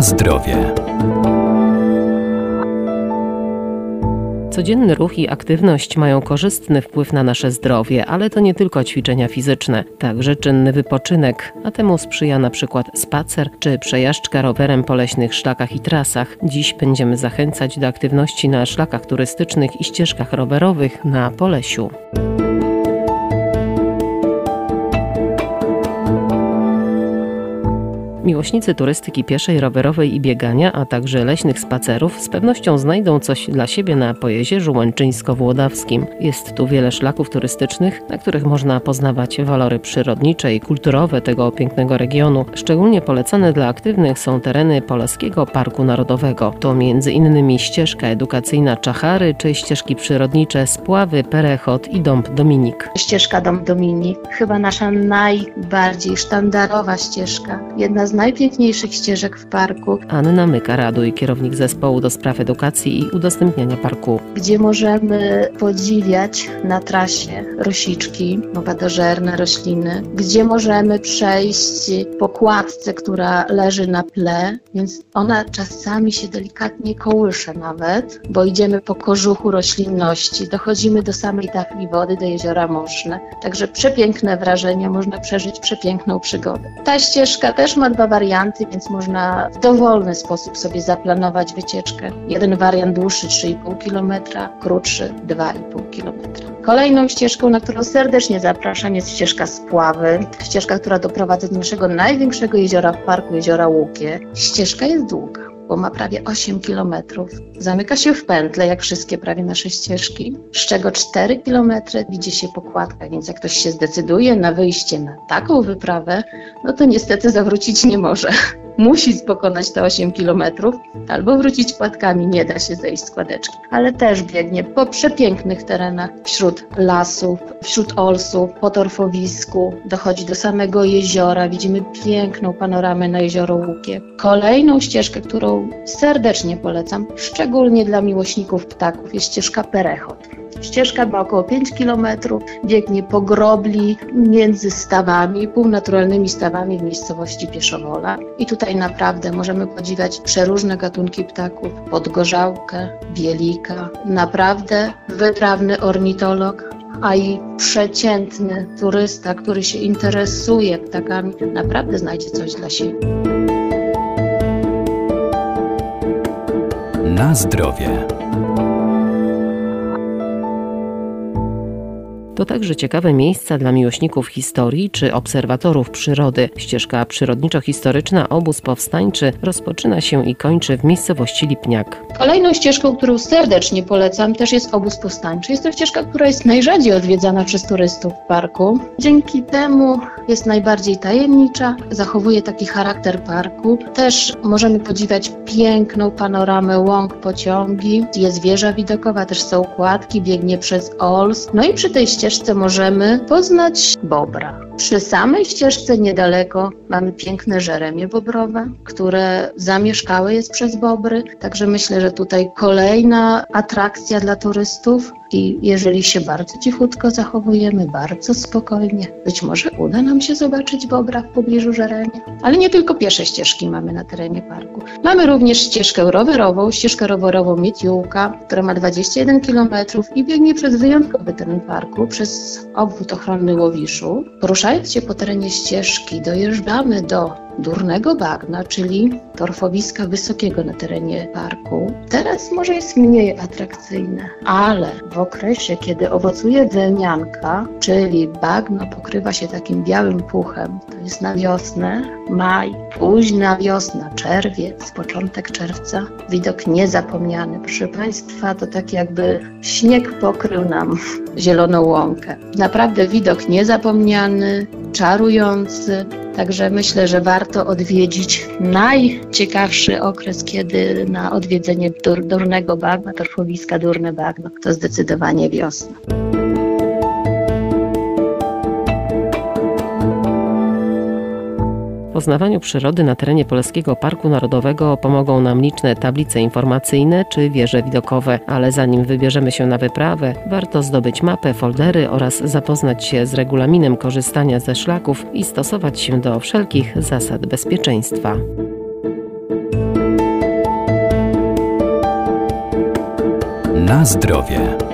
Zdrowie. Codzienny ruch i aktywność mają korzystny wpływ na nasze zdrowie, ale to nie tylko ćwiczenia fizyczne, także czynny wypoczynek, a temu sprzyja na przykład spacer czy przejażdżka rowerem po leśnych szlakach i trasach. Dziś będziemy zachęcać do aktywności na szlakach turystycznych i ścieżkach rowerowych na Polesiu. Miłośnicy turystyki pieszej, rowerowej i biegania, a także leśnych spacerów z pewnością znajdą coś dla siebie na Pojezierzu Łęczyńsko-Włodawskim. Jest tu wiele szlaków turystycznych, na których można poznawać walory przyrodnicze i kulturowe tego pięknego regionu. Szczególnie polecane dla aktywnych są tereny Polskiego Parku Narodowego. To innymi ścieżka edukacyjna Czachary czy ścieżki przyrodnicze Spławy, Perechot i Dąb Dominik. Ścieżka Dąb Dominik, chyba nasza najbardziej sztandarowa ścieżka, jedna z najpiękniejszych ścieżek w parku. Anna Myka-Raduj, kierownik zespołu do spraw edukacji i udostępniania parku. Gdzie możemy podziwiać na trasie rosiczki, nowadożerne rośliny, gdzie możemy przejść po kładce, która leży na ple, więc ona czasami się delikatnie kołysze nawet, bo idziemy po kożuchu roślinności, dochodzimy do samej tafli wody, do jeziora Moszne. Także przepiękne wrażenie, można przeżyć przepiękną przygodę. Ta ścieżka też ma dwa warianty, więc można w dowolny sposób sobie zaplanować wycieczkę. Jeden wariant dłuższy 3,5 km, krótszy 2,5 km. Kolejną ścieżką, na którą serdecznie zapraszam, jest ścieżka Spławy. Ścieżka, która doprowadza do naszego największego jeziora w parku, jeziora Łukie. Ścieżka jest długa bo ma prawie 8 kilometrów. Zamyka się w pętle, jak wszystkie prawie nasze ścieżki, z czego 4 kilometry widzi się pokładka, więc jak ktoś się zdecyduje na wyjście na taką wyprawę, no to niestety zawrócić nie może musi pokonać te 8 kilometrów, albo wrócić płatkami, nie da się zejść z kładeczki. Ale też biegnie po przepięknych terenach, wśród lasów, wśród olsów, po torfowisku, dochodzi do samego jeziora, widzimy piękną panoramę na jezioro Łukie. Kolejną ścieżkę, którą serdecznie polecam, szczególnie dla miłośników ptaków, jest ścieżka Perechot. Ścieżka ma około 5 km, biegnie po grobli między stawami, półnaturalnymi stawami w miejscowości Pieszowola. I tutaj naprawdę możemy podziwiać przeróżne gatunki ptaków, podgorzałkę, bielika. Naprawdę wytrawny ornitolog, a i przeciętny turysta, który się interesuje ptakami, naprawdę znajdzie coś dla siebie. Na zdrowie. To także ciekawe miejsca dla miłośników historii czy obserwatorów przyrody. Ścieżka przyrodniczo-historyczna Obóz Powstańczy rozpoczyna się i kończy w miejscowości Lipniak. Kolejną ścieżką, którą serdecznie polecam, też jest Obóz Powstańczy. Jest to ścieżka, która jest najrzadziej odwiedzana przez turystów w parku. Dzięki temu jest najbardziej tajemnicza, zachowuje taki charakter parku. Też możemy podziwiać piękną panoramę łąk, pociągi. Jest wieża widokowa, też są kładki, biegnie przez Ols. No i przy tej ścieżce ścieżce możemy poznać bobra. Przy samej ścieżce niedaleko mamy piękne żeremie bobrowe, które zamieszkałe jest przez bobry. Także myślę, że tutaj kolejna atrakcja dla turystów. I jeżeli się bardzo cichutko zachowujemy, bardzo spokojnie, być może uda nam się zobaczyć bobra w pobliżu żeremia. Ale nie tylko piesze ścieżki mamy na terenie parku. Mamy również ścieżkę rowerową, ścieżkę rowerową Mietiółka, która ma 21 km i biegnie przez wyjątkowy teren parku, przez obwód ochronny Łowiszu. Poruszając po terenie ścieżki, dojeżdżamy do durnego bagna, czyli torfowiska wysokiego na terenie parku. Teraz może jest mniej atrakcyjne, ale w okresie, kiedy owocuje wełnianka, czyli bagno pokrywa się takim białym puchem, to jest na wiosnę, maj, późna wiosna, czerwiec, początek czerwca, widok niezapomniany. Proszę Państwa, to tak jakby śnieg pokrył nam zieloną łąkę. Naprawdę widok niezapomniany, czarujący, Także myślę, że warto odwiedzić najciekawszy okres, kiedy na odwiedzenie dur, Durnego Bagna, torfowiska Durne Bagno, to zdecydowanie wiosna. poznawaniu przyrody na terenie Polskiego Parku Narodowego pomogą nam liczne tablice informacyjne czy wieże widokowe, ale zanim wybierzemy się na wyprawę, warto zdobyć mapę, foldery oraz zapoznać się z regulaminem korzystania ze szlaków i stosować się do wszelkich zasad bezpieczeństwa. Na zdrowie.